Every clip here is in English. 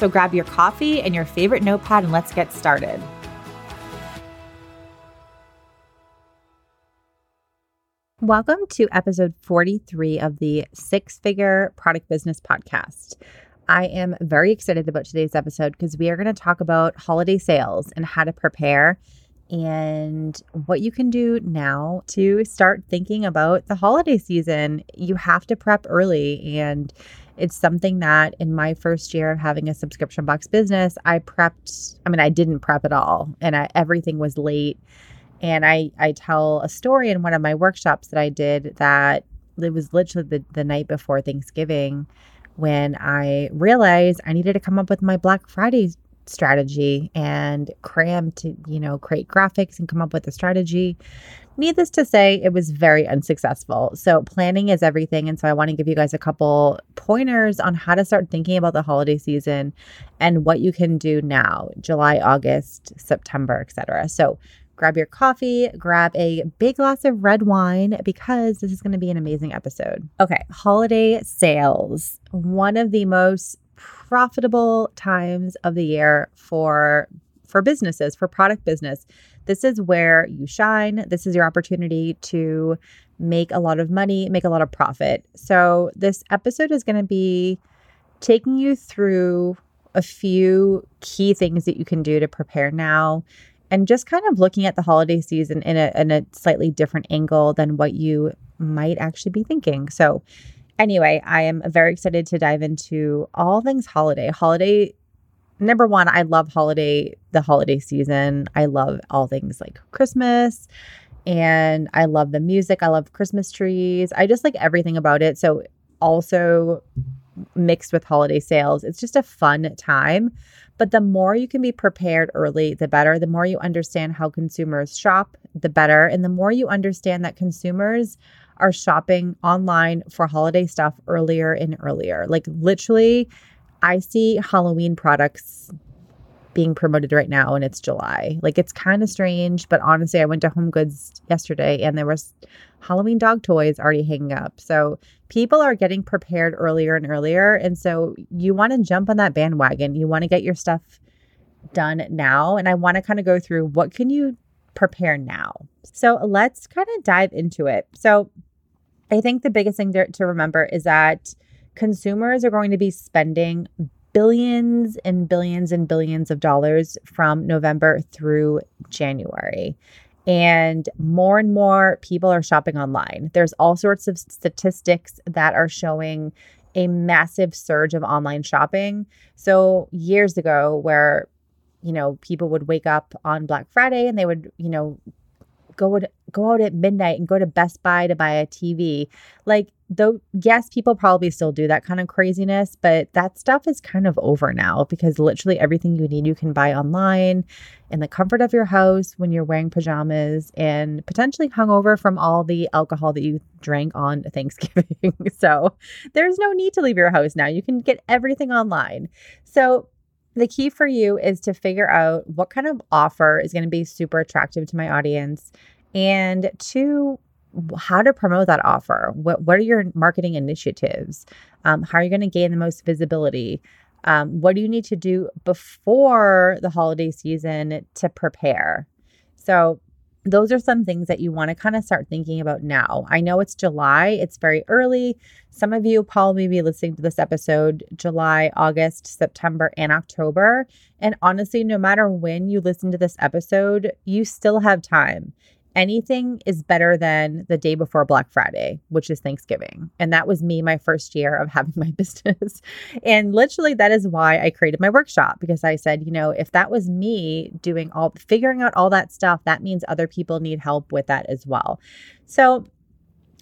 So grab your coffee and your favorite notepad and let's get started. Welcome to episode 43 of the Six Figure Product Business Podcast. I am very excited about today's episode because we are going to talk about holiday sales and how to prepare and what you can do now to start thinking about the holiday season. You have to prep early and it's something that in my first year of having a subscription box business, I prepped. I mean, I didn't prep at all, and I, everything was late. And I I tell a story in one of my workshops that I did that it was literally the, the night before Thanksgiving when I realized I needed to come up with my Black Friday strategy and cram to, you know, create graphics and come up with a strategy. Needless to say, it was very unsuccessful. So, planning is everything. And so, I want to give you guys a couple pointers on how to start thinking about the holiday season and what you can do now July, August, September, etc. So, grab your coffee, grab a big glass of red wine because this is going to be an amazing episode. Okay, holiday sales. One of the most profitable times of the year for for businesses, for product business. This is where you shine. This is your opportunity to make a lot of money, make a lot of profit. So, this episode is going to be taking you through a few key things that you can do to prepare now and just kind of looking at the holiday season in a, in a slightly different angle than what you might actually be thinking. So, anyway, I am very excited to dive into all things holiday. Holiday number one, I love holiday, the holiday season. I love all things like Christmas and I love the music. I love Christmas trees. I just like everything about it. So, also mixed with holiday sales, it's just a fun time. But the more you can be prepared early, the better. The more you understand how consumers shop, the better. And the more you understand that consumers are shopping online for holiday stuff earlier and earlier. Like literally, I see Halloween products being promoted right now and it's July. Like it's kind of strange, but honestly, I went to HomeGoods yesterday and there was Halloween dog toys already hanging up. So people are getting prepared earlier and earlier. And so you want to jump on that bandwagon. You want to get your stuff done now. And I want to kind of go through what can you prepare now. So let's kind of dive into it. So I think the biggest thing to, to remember is that consumers are going to be spending billions and billions and billions of dollars from November through January. And more and more people are shopping online. There's all sorts of statistics that are showing a massive surge of online shopping. So, years ago, where you know, people would wake up on Black Friday and they would, you know, go go out at midnight and go to Best Buy to buy a TV. Like though yes, people probably still do that kind of craziness, but that stuff is kind of over now because literally everything you need you can buy online in the comfort of your house when you're wearing pajamas and potentially hungover from all the alcohol that you drank on Thanksgiving. so, there's no need to leave your house now. You can get everything online. So, the key for you is to figure out what kind of offer is going to be super attractive to my audience and to how to promote that offer. What, what are your marketing initiatives? Um, how are you going to gain the most visibility? Um, what do you need to do before the holiday season to prepare? So, those are some things that you want to kind of start thinking about now. I know it's July, it's very early. Some of you probably be listening to this episode July, August, September, and October. And honestly, no matter when you listen to this episode, you still have time anything is better than the day before Black Friday, which is Thanksgiving. And that was me my first year of having my business. and literally, that is why I created my workshop because I said, you know, if that was me doing all figuring out all that stuff, that means other people need help with that as well. So,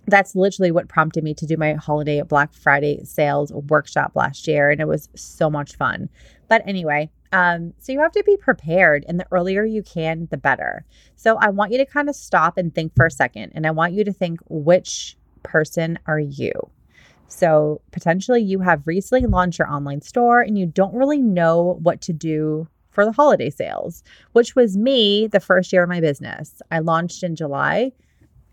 that's literally what prompted me to do my holiday Black Friday sales workshop last year. And it was so much fun. But anyway, um, so you have to be prepared, and the earlier you can, the better. So I want you to kind of stop and think for a second, and I want you to think which person are you? So potentially you have recently launched your online store and you don't really know what to do for the holiday sales, which was me the first year of my business. I launched in July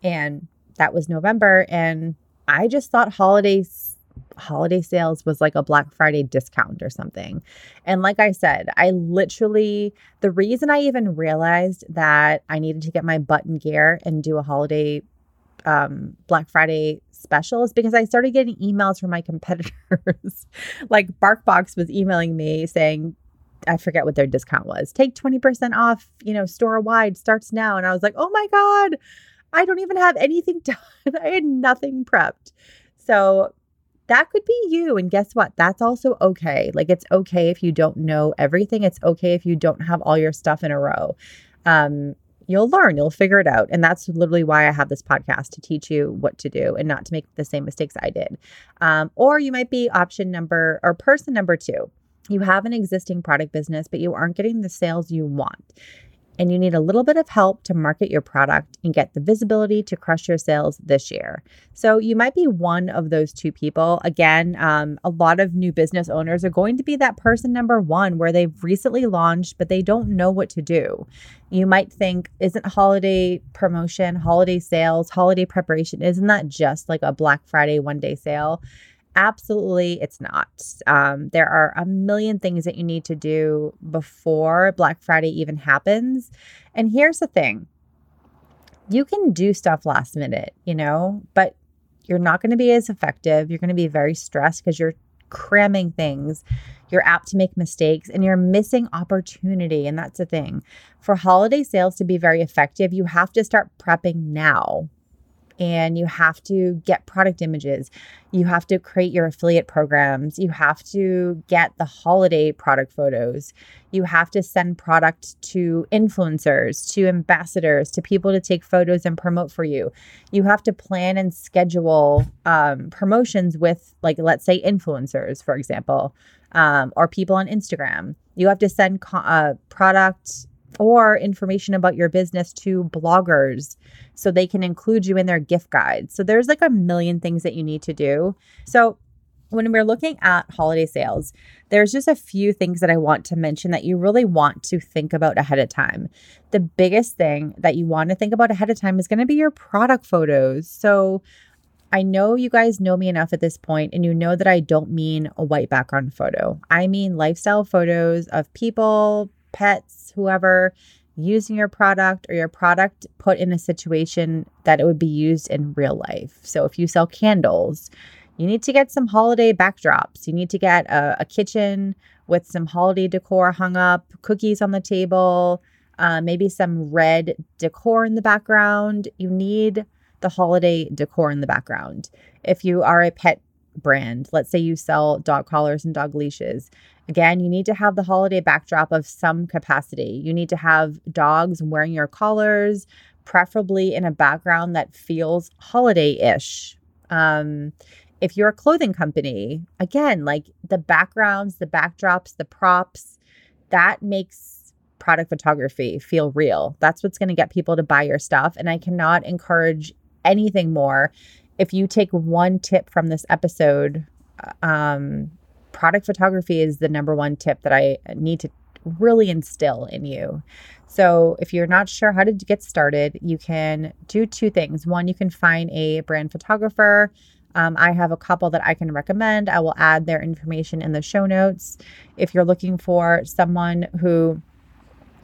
and that was November and I just thought holidays holiday sales was like a Black Friday discount or something. And like I said, I literally, the reason I even realized that I needed to get my button gear and do a holiday um, Black Friday special is because I started getting emails from my competitors. like BarkBox was emailing me saying, I forget what their discount was. Take 20% off, you know, store wide starts now. And I was like, oh my God, I don't even have anything done. I had nothing prepped. So that could be you. And guess what? That's also okay. Like, it's okay if you don't know everything. It's okay if you don't have all your stuff in a row. Um, you'll learn, you'll figure it out. And that's literally why I have this podcast to teach you what to do and not to make the same mistakes I did. Um, or you might be option number or person number two. You have an existing product business, but you aren't getting the sales you want and you need a little bit of help to market your product and get the visibility to crush your sales this year. So, you might be one of those two people. Again, um, a lot of new business owners are going to be that person number one where they've recently launched, but they don't know what to do. You might think, isn't holiday promotion, holiday sales, holiday preparation, isn't that just like a Black Friday one day sale? Absolutely, it's not. Um, there are a million things that you need to do before Black Friday even happens. And here's the thing you can do stuff last minute, you know, but you're not going to be as effective. You're going to be very stressed because you're cramming things. You're apt to make mistakes and you're missing opportunity. And that's the thing. For holiday sales to be very effective, you have to start prepping now and you have to get product images. You have to create your affiliate programs. You have to get the holiday product photos. You have to send product to influencers, to ambassadors, to people to take photos and promote for you. You have to plan and schedule um, promotions with, like, let's say, influencers, for example, um, or people on Instagram. You have to send co- uh, product or information about your business to bloggers so they can include you in their gift guide. So there's like a million things that you need to do. So when we're looking at holiday sales, there's just a few things that I want to mention that you really want to think about ahead of time. The biggest thing that you want to think about ahead of time is going to be your product photos. So I know you guys know me enough at this point, and you know that I don't mean a white background photo. I mean lifestyle photos of people, pets, whoever using your product or your product put in a situation that it would be used in real life. So if you sell candles, you need to get some holiday backdrops. You need to get a, a kitchen with some holiday decor hung up, cookies on the table, uh, maybe some red decor in the background. You need the holiday decor in the background. If you are a pet brand, let's say you sell dog collars and dog leashes, Again, you need to have the holiday backdrop of some capacity. You need to have dogs wearing your collars, preferably in a background that feels holiday ish. Um, if you're a clothing company, again, like the backgrounds, the backdrops, the props, that makes product photography feel real. That's what's going to get people to buy your stuff. And I cannot encourage anything more. If you take one tip from this episode, uh, um, product photography is the number one tip that I need to really instill in you. So, if you're not sure how to get started, you can do two things. One, you can find a brand photographer. Um, I have a couple that I can recommend. I will add their information in the show notes. If you're looking for someone who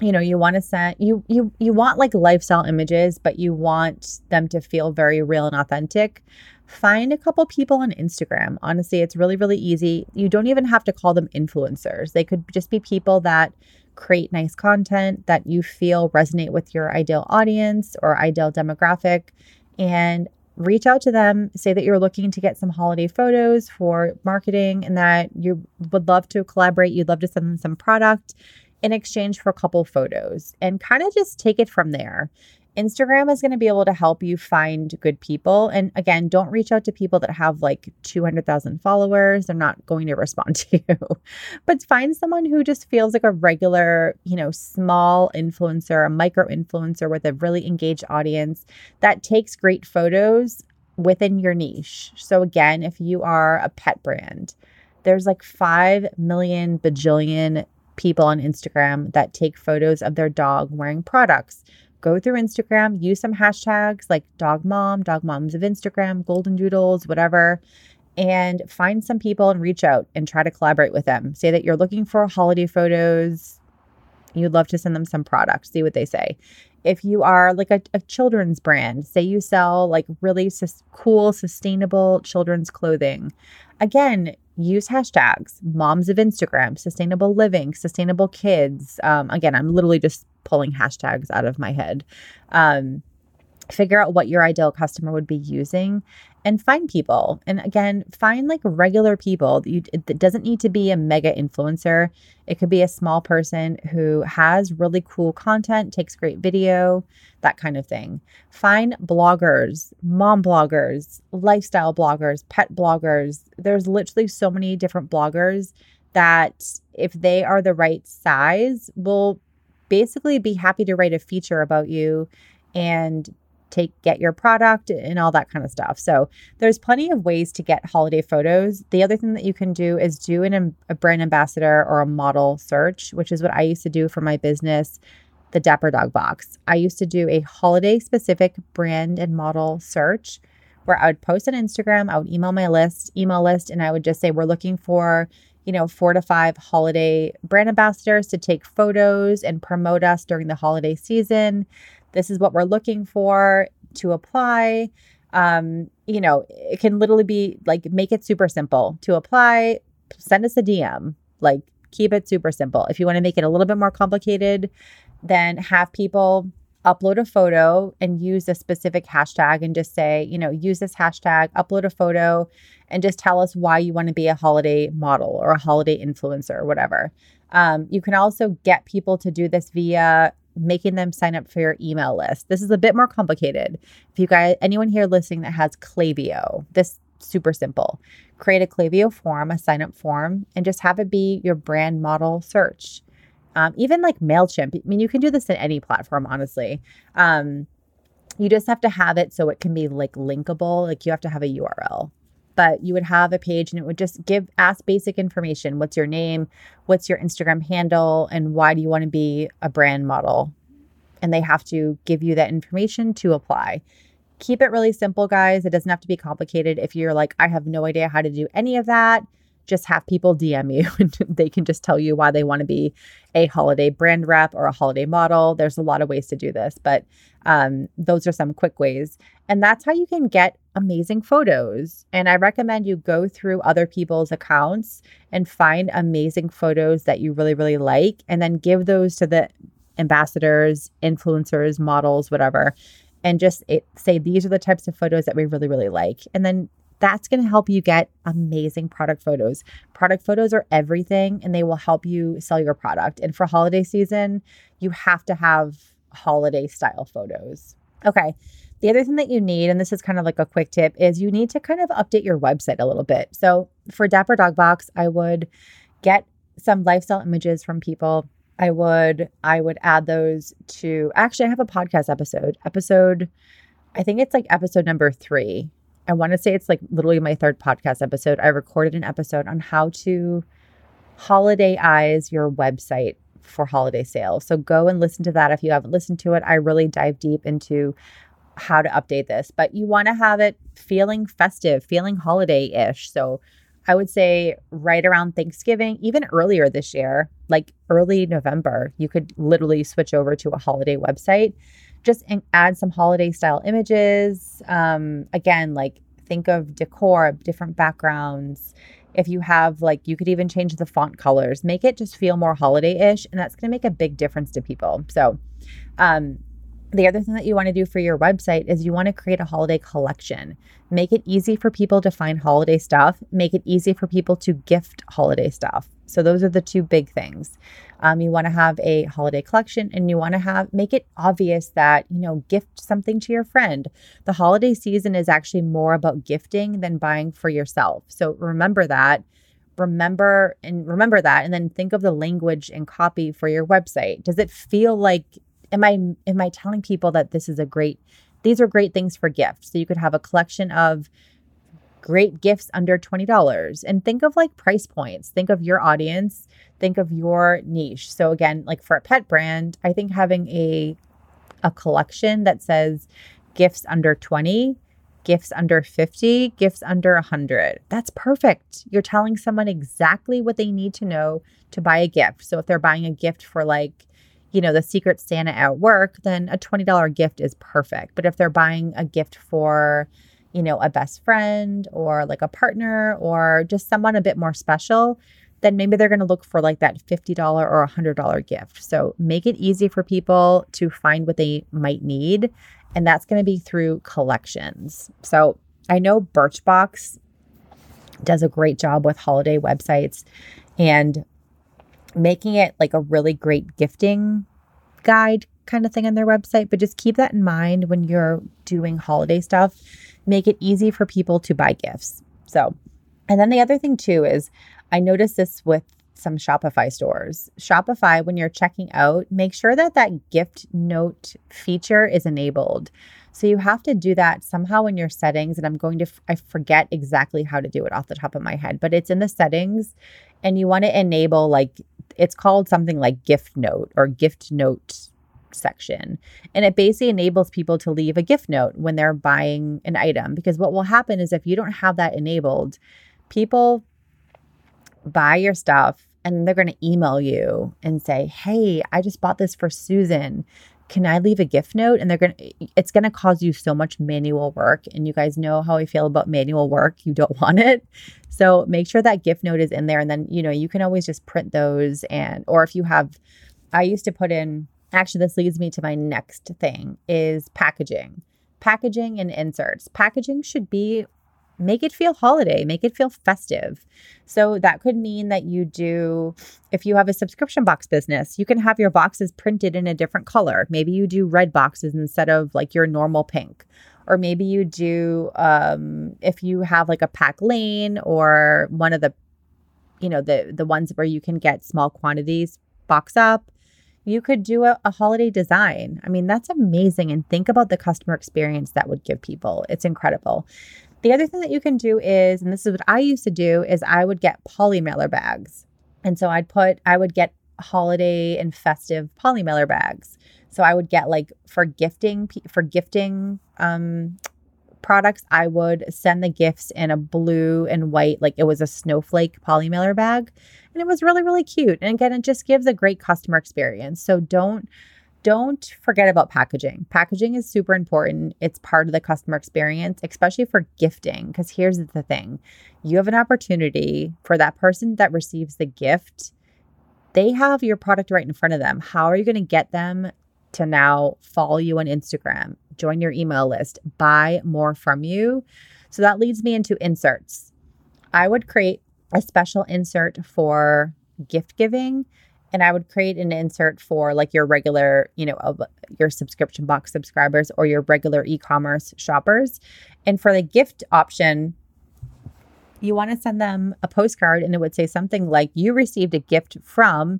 you know you want to send you you you want like lifestyle images but you want them to feel very real and authentic find a couple people on instagram. Honestly it's really really easy. You don't even have to call them influencers. They could just be people that create nice content that you feel resonate with your ideal audience or ideal demographic and reach out to them. Say that you're looking to get some holiday photos for marketing and that you would love to collaborate you'd love to send them some product in exchange for a couple photos and kind of just take it from there. Instagram is going to be able to help you find good people. And again, don't reach out to people that have like 200,000 followers. They're not going to respond to you. but find someone who just feels like a regular, you know, small influencer, a micro influencer with a really engaged audience that takes great photos within your niche. So again, if you are a pet brand, there's like 5 million bajillion people on Instagram that take photos of their dog wearing products. Go through Instagram, use some hashtags like dog mom, dog moms of Instagram, golden doodles, whatever, and find some people and reach out and try to collaborate with them. Say that you're looking for holiday photos. You'd love to send them some products, see what they say. If you are like a, a children's brand, say you sell like really sus- cool, sustainable children's clothing, again, use hashtags moms of Instagram, sustainable living, sustainable kids. Um, again, I'm literally just pulling hashtags out of my head. Um, figure out what your ideal customer would be using and find people. And again, find like regular people. You, it doesn't need to be a mega influencer. It could be a small person who has really cool content, takes great video, that kind of thing. Find bloggers, mom bloggers, lifestyle bloggers, pet bloggers. There's literally so many different bloggers that if they are the right size, will basically be happy to write a feature about you and take get your product and all that kind of stuff. So there's plenty of ways to get holiday photos. The other thing that you can do is do an, um, a brand ambassador or a model search, which is what I used to do for my business, the Dapper Dog Box. I used to do a holiday specific brand and model search where I would post on Instagram, I would email my list, email list, and I would just say, we're looking for you know, four to five holiday brand ambassadors to take photos and promote us during the holiday season this is what we're looking for to apply. Um, you know, it can literally be like make it super simple to apply, send us a DM, like keep it super simple. If you want to make it a little bit more complicated, then have people upload a photo and use a specific hashtag and just say, you know, use this hashtag, upload a photo, and just tell us why you want to be a holiday model or a holiday influencer or whatever. Um, you can also get people to do this via making them sign up for your email list. This is a bit more complicated. If you guys, anyone here listening that has Klaviyo, this super simple. Create a Klaviyo form, a sign up form, and just have it be your brand model search. Um, even like MailChimp. I mean, you can do this in any platform, honestly. Um, you just have to have it so it can be like linkable. Like you have to have a URL but you would have a page and it would just give ask basic information. What's your name? What's your instagram handle? And why do you want to be a brand model? And they have to give you that information to apply. Keep it really simple guys. It doesn't have to be complicated. If you're like i have no idea how to do any of that just have people DM you. And they can just tell you why they want to be a holiday brand rep or a holiday model. There's a lot of ways to do this, but um, those are some quick ways. And that's how you can get amazing photos. And I recommend you go through other people's accounts and find amazing photos that you really, really like, and then give those to the ambassadors, influencers, models, whatever. And just it, say, these are the types of photos that we really, really like. And then that's going to help you get amazing product photos. Product photos are everything and they will help you sell your product. And for holiday season, you have to have holiday style photos. Okay. The other thing that you need, and this is kind of like a quick tip, is you need to kind of update your website a little bit. So for Dapper Dog Box, I would get some lifestyle images from people. I would I would add those to actually I have a podcast episode. Episode I think it's like episode number 3 I want to say it's like literally my third podcast episode. I recorded an episode on how to holiday eyes your website for holiday sales. So go and listen to that if you haven't listened to it. I really dive deep into how to update this, but you want to have it feeling festive, feeling holiday ish. So I would say right around Thanksgiving, even earlier this year, like early November, you could literally switch over to a holiday website. Just add some holiday style images. Um, again, like think of decor, different backgrounds. If you have like, you could even change the font colors, make it just feel more holiday ish. And that's going to make a big difference to people. So, um, the other thing that you want to do for your website is you want to create a holiday collection. Make it easy for people to find holiday stuff, make it easy for people to gift holiday stuff. So those are the two big things. Um, you want to have a holiday collection and you want to have make it obvious that, you know, gift something to your friend. The holiday season is actually more about gifting than buying for yourself. So remember that remember and remember that and then think of the language and copy for your website does it feel like am I am I telling people that this is a great these are great things for gifts. So you could have a collection of great gifts under $20 and think of like price points. Think of your audience, think of your niche. So again, like for a pet brand, I think having a a collection that says gifts under 20 gifts under 50, gifts under 100. That's perfect. You're telling someone exactly what they need to know to buy a gift. So if they're buying a gift for like you know, the Secret Santa at work, then a $20 gift is perfect. But if they're buying a gift for, you know, a best friend or like a partner or just someone a bit more special, then maybe they're going to look for like that $50 or $100 gift. So make it easy for people to find what they might need. And that's going to be through collections. So I know Birchbox does a great job with holiday websites. And making it like a really great gifting guide kind of thing on their website. But just keep that in mind when you're doing holiday stuff. Make it easy for people to buy gifts. So, and then the other thing too is I noticed this with some Shopify stores. Shopify, when you're checking out, make sure that that gift note feature is enabled. So you have to do that somehow in your settings. And I'm going to, I forget exactly how to do it off the top of my head, but it's in the settings and you want to enable like it's called something like gift note or gift note section. And it basically enables people to leave a gift note when they're buying an item. Because what will happen is if you don't have that enabled, people buy your stuff and they're going to email you and say, Hey, I just bought this for Susan. Can I leave a gift note? And they're going to, it's going to cause you so much manual work. And you guys know how I feel about manual work. You don't want it. So make sure that gift note is in there. And then, you know, you can always just print those. And, or if you have, I used to put in, actually, this leads me to my next thing is packaging. Packaging and inserts. Packaging should be make it feel holiday, make it feel festive. So that could mean that you do, if you have a subscription box business, you can have your boxes printed in a different color. Maybe you do red boxes instead of like your normal pink. Or maybe you do um, if you have like a Packlane or one of the you know the the ones where you can get small quantities box up you could do a, a holiday design. I mean that's amazing. And think about the customer experience that would give people. It's incredible the other thing that you can do is and this is what i used to do is i would get poly mailer bags and so i'd put i would get holiday and festive poly mailer bags so I would get like for gifting for gifting um products, I would send the gifts in a blue and white, like it was a snowflake polymailer bag. And it was really, really cute. And again, it just gives a great customer experience. So don't don't forget about packaging. Packaging is super important. It's part of the customer experience, especially for gifting. Because here's the thing you have an opportunity for that person that receives the gift. They have your product right in front of them. How are you going to get them to now follow you on Instagram, join your email list, buy more from you. So that leads me into inserts. I would create a special insert for gift giving and I would create an insert for like your regular, you know, your subscription box subscribers or your regular e-commerce shoppers. And for the gift option, you want to send them a postcard and it would say something like you received a gift from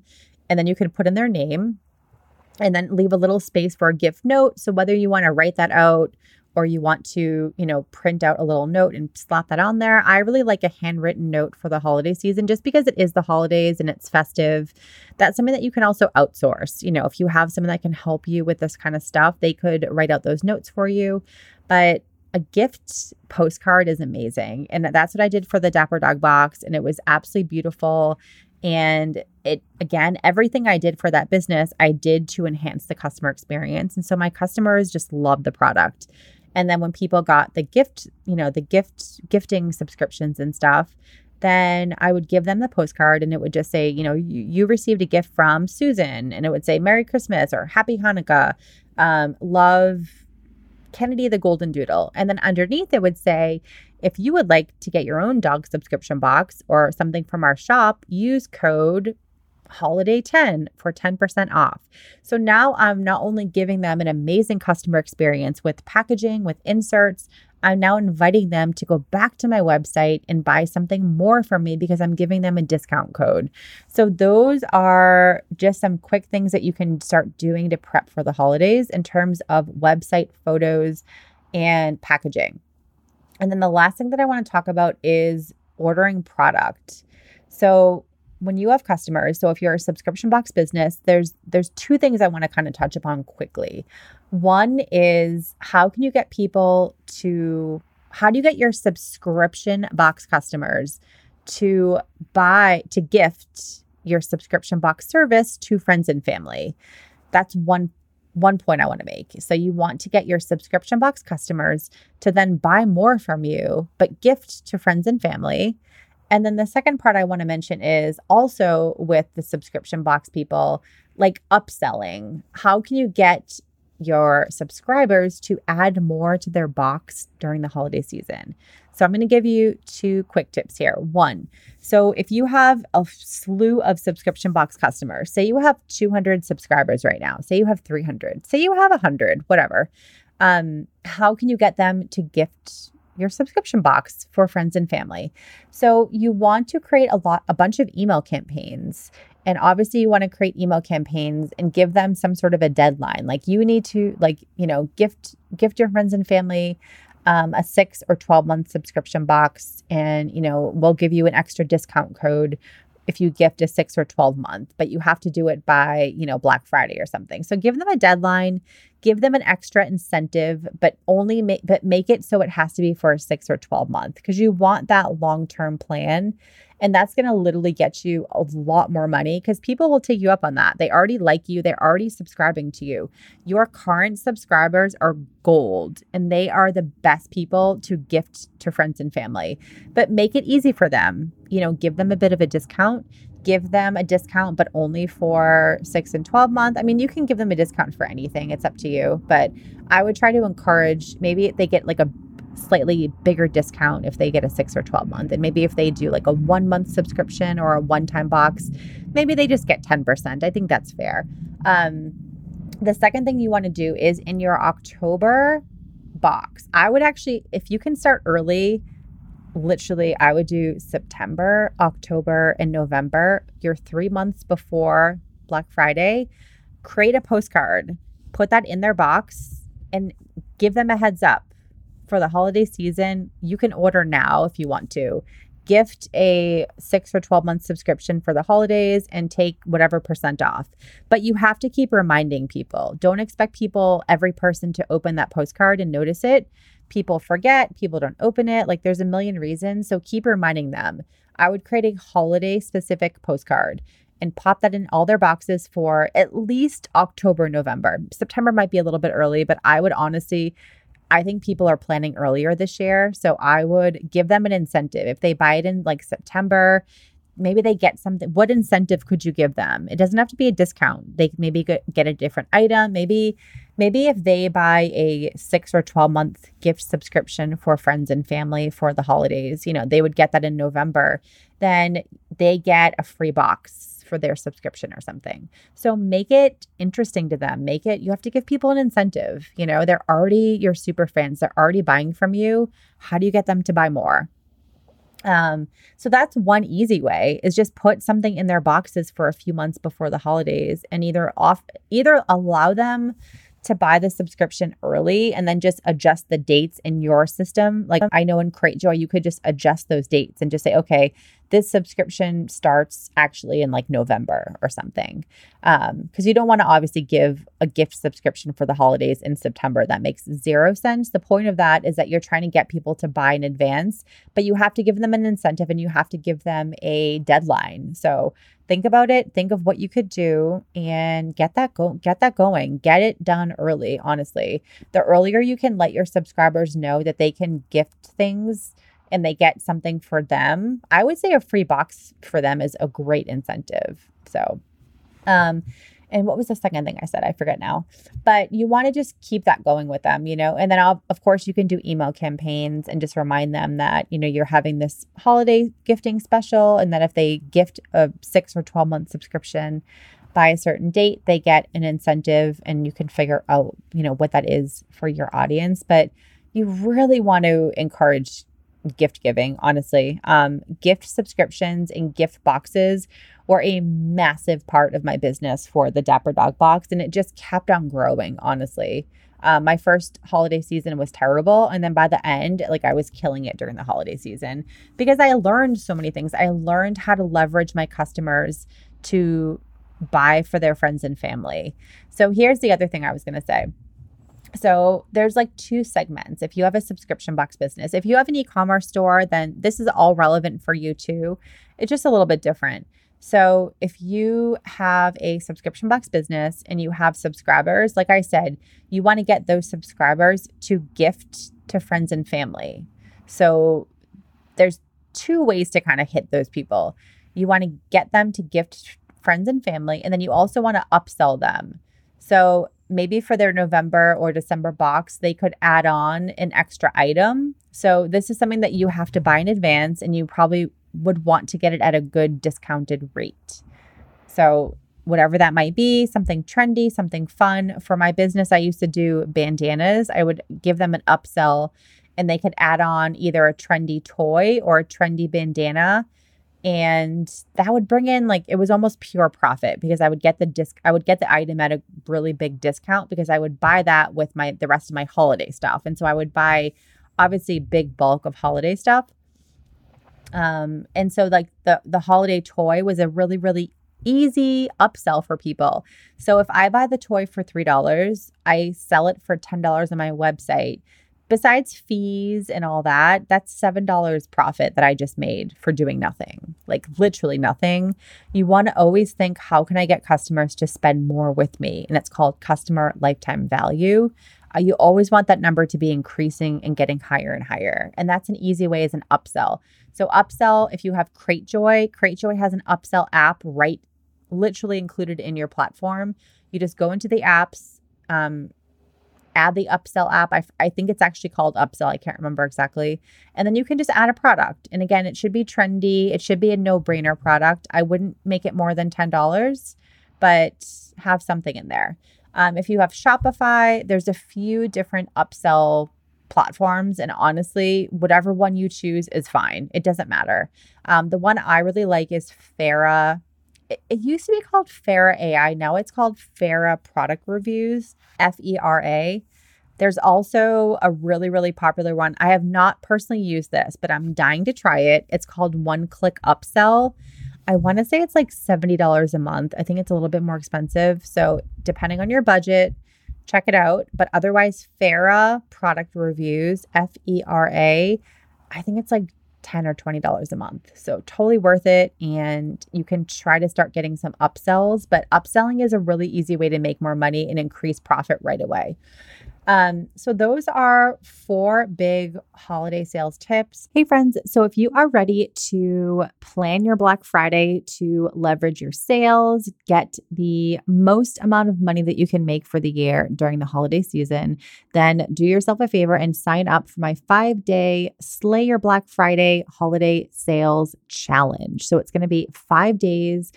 and then you can put in their name and then leave a little space for a gift note. So whether you want to write that out or you want to, you know, print out a little note and slap that on there. I really like a handwritten note for the holiday season just because it is the holidays and it's festive. That's something that you can also outsource. You know, if you have someone that can help you with this kind of stuff, they could write out those notes for you. But a gift postcard is amazing. And that's what I did for the Dapper Dog box. And it was absolutely beautiful. And it, again, everything I did for that business, I did to enhance the customer experience. And so my customers just loved the product. And then when people got the gift, you know, the gift, gifting subscriptions and stuff, then I would give them the postcard and it would just say, you know, you, you received a gift from Susan and it would say Merry Christmas or Happy Hanukkah, um, love Kennedy the Golden Doodle. And then underneath it would say, if you would like to get your own dog subscription box or something from our shop, use code holiday 10 for 10% off. So now I'm not only giving them an amazing customer experience with packaging, with inserts, I'm now inviting them to go back to my website and buy something more from me because I'm giving them a discount code. So, those are just some quick things that you can start doing to prep for the holidays in terms of website photos and packaging. And then the last thing that I want to talk about is ordering product. So, when you have customers so if you're a subscription box business there's there's two things i want to kind of touch upon quickly. One is how can you get people to how do you get your subscription box customers to buy to gift your subscription box service to friends and family? That's one one point i want to make. So you want to get your subscription box customers to then buy more from you but gift to friends and family and then the second part I want to mention is also with the subscription box people, like upselling. How can you get your subscribers to add more to their box during the holiday season? So I'm going to give you two quick tips here. One, so if you have a slew of subscription box customers, say you have 200 subscribers right now, say you have 300, say you have 100, whatever. Um, how can you get them to gift your subscription box for friends and family. So you want to create a lot a bunch of email campaigns. And obviously you want to create email campaigns and give them some sort of a deadline. Like you need to like, you know, gift gift your friends and family um, a six or 12 month subscription box and you know we'll give you an extra discount code if you gift a six or 12 month, but you have to do it by, you know, Black Friday or something. So give them a deadline, give them an extra incentive, but only make, but make it so it has to be for a six or 12 month because you want that long term plan. And that's going to literally get you a lot more money because people will take you up on that. They already like you, they're already subscribing to you. Your current subscribers are gold and they are the best people to gift to friends and family. But make it easy for them. You know, give them a bit of a discount give them a discount, but only for six and 12 month. I mean, you can give them a discount for anything, it's up to you. But I would try to encourage maybe they get like a slightly bigger discount if they get a six or 12 month. And maybe if they do like a one month subscription or a one time box, maybe they just get 10%. I think that's fair. Um, the second thing you want to do is in your October box, I would actually, if you can start early, literally, I would do September, October, and November, your three months before Black Friday. Create a postcard, put that in their box, and give them a heads up for the holiday season, you can order now if you want to. Gift a six or 12 month subscription for the holidays and take whatever percent off. But you have to keep reminding people. Don't expect people, every person, to open that postcard and notice it. People forget, people don't open it. Like there's a million reasons. So keep reminding them. I would create a holiday specific postcard and pop that in all their boxes for at least October, November. September might be a little bit early, but I would honestly I think people are planning earlier this year. So I would give them an incentive. If they buy it in like September, maybe they get something. What incentive could you give them? It doesn't have to be a discount. They maybe get a different item. Maybe, maybe if they buy a six or 12 month gift subscription for friends and family for the holidays, you know, they would get that in November. Then they get a free box for their subscription or something. So make it interesting to them. Make it, you have to give people an incentive. You know, they're already your super fans, they're already buying from you. How do you get them to buy more? Um, so that's one easy way is just put something in their boxes for a few months before the holidays and either off either allow them to buy the subscription early and then just adjust the dates in your system. Like I know in Cratejoy, you could just adjust those dates and just say, okay, this subscription starts actually in like November or something. Because um, you don't want to obviously give a gift subscription for the holidays in September. That makes zero sense. The point of that is that you're trying to get people to buy in advance, but you have to give them an incentive and you have to give them a deadline. So think about it, think of what you could do and get that go get that going. Get it done early, honestly. The earlier you can let your subscribers know that they can gift things and they get something for them, I would say a free box for them is a great incentive. So, um, and what was the second thing I said? I forget now. But you want to just keep that going with them, you know. And then, I'll, of course, you can do email campaigns and just remind them that you know you're having this holiday gifting special, and that if they gift a six or twelve month subscription by a certain date, they get an incentive, and you can figure out you know what that is for your audience. But you really want to encourage gift giving, honestly. Um, gift subscriptions and gift boxes were a massive part of my business for the Dapper Dog box, and it just kept on growing, honestly. Um, my first holiday season was terrible. And then by the end, like I was killing it during the holiday season because I learned so many things. I learned how to leverage my customers to buy for their friends and family. So here's the other thing I was going to say so there's like two segments. If you have a subscription box business, if you have an e-commerce store, then this is all relevant for you too. It's just a little bit different. So if you have a subscription box business and you have subscribers, like I said, you want to get those subscribers to gift to friends and family. So there's two ways to kind of hit those people. You want to get them to gift friends and family, and then you also want to upsell them. So maybe for their November or December box, they could add on an extra item. So this is something that you have to buy in advance and you probably would want to get it at a good discounted rate. So whatever that might be, something trendy, something fun. For my business, I used to do bandanas. I would give them an upsell and they could add on either a trendy toy or a trendy bandana and that would bring in like it was almost pure profit because I would get the disc I would get the item at a really big discount because I would buy that with my the rest of my holiday stuff. And so I would buy obviously big bulk of holiday stuff. Um and so like the the holiday toy was a really really easy upsell for people. So if I buy the toy for $3, I sell it for $10 on my website besides fees and all that, that's $7 profit that I just made for doing nothing, like literally nothing. You want to always think, how can I get customers to spend more with me? And it's called customer lifetime value. Uh, you always want that number to be increasing and getting higher and higher. And that's an easy way as an upsell. So, upsell, if you have Cratejoy, Cratejoy has an upsell app right literally included in your platform. You just go into the apps, um, add the upsell app. I, I think it's actually called upsell. I can't remember exactly. And then you can just add a product. And again, it should be trendy. It should be a no brainer product. I wouldn't make it more than $10, but have something in there. Um, if you have Shopify, there's a few different upsell platforms. And honestly, whatever one you choose is fine. It doesn't matter. Um, the one I really like is Fera it, used to be called Fera AI. Now it's called Fera Product Reviews, F E R A. There's also a really, really popular one. I have not personally used this, but I'm dying to try it. It's called One Click Upsell. I want to say it's like $70 a month. I think it's a little bit more expensive. So, depending on your budget, check it out. But otherwise, Fera Product Reviews, F E R A, I think it's like 10 or $20 a month. So totally worth it. And you can try to start getting some upsells, but upselling is a really easy way to make more money and increase profit right away. Um, so those are four big holiday sales tips. Hey friends, so if you are ready to plan your Black Friday to leverage your sales, get the most amount of money that you can make for the year during the holiday season, then do yourself a favor and sign up for my 5-day Slay Your Black Friday holiday sales challenge. So it's going to be 5 days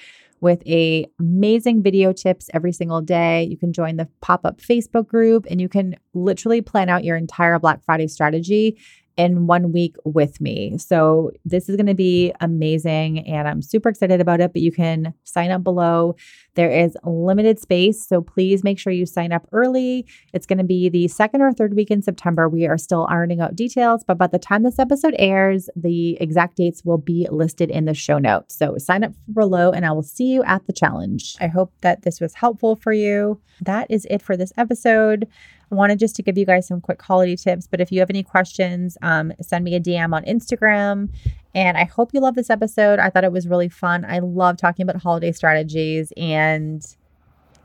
with a amazing video tips every single day. You can join the pop-up Facebook group and you can literally plan out your entire Black Friday strategy in one week with me. So this is going to be amazing and I'm super excited about it, but you can sign up below. There is limited space, so please make sure you sign up early. It's going to be the second or third week in September. We are still ironing out details, but by the time this episode airs, the exact dates will be listed in the show notes. So sign up below and I will see you at the challenge. I hope that this was helpful for you. That is it for this episode. Wanted just to give you guys some quick holiday tips, but if you have any questions, um, send me a DM on Instagram. And I hope you love this episode. I thought it was really fun. I love talking about holiday strategies. And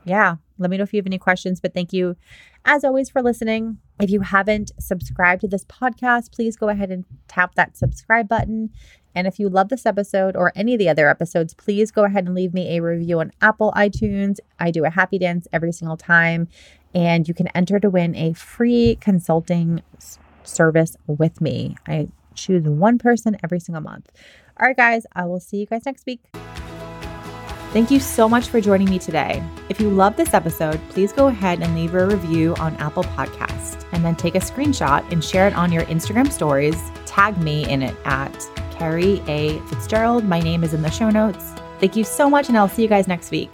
yeah, let me know if you have any questions. But thank you, as always, for listening. If you haven't subscribed to this podcast, please go ahead and tap that subscribe button. And if you love this episode or any of the other episodes, please go ahead and leave me a review on Apple iTunes. I do a happy dance every single time and you can enter to win a free consulting service with me. I choose one person every single month. All right, guys, I will see you guys next week. Thank you so much for joining me today. If you love this episode, please go ahead and leave a review on Apple Podcast and then take a screenshot and share it on your Instagram stories. Tag me in it at Kerrie A. Fitzgerald. My name is in the show notes. Thank you so much, and I'll see you guys next week.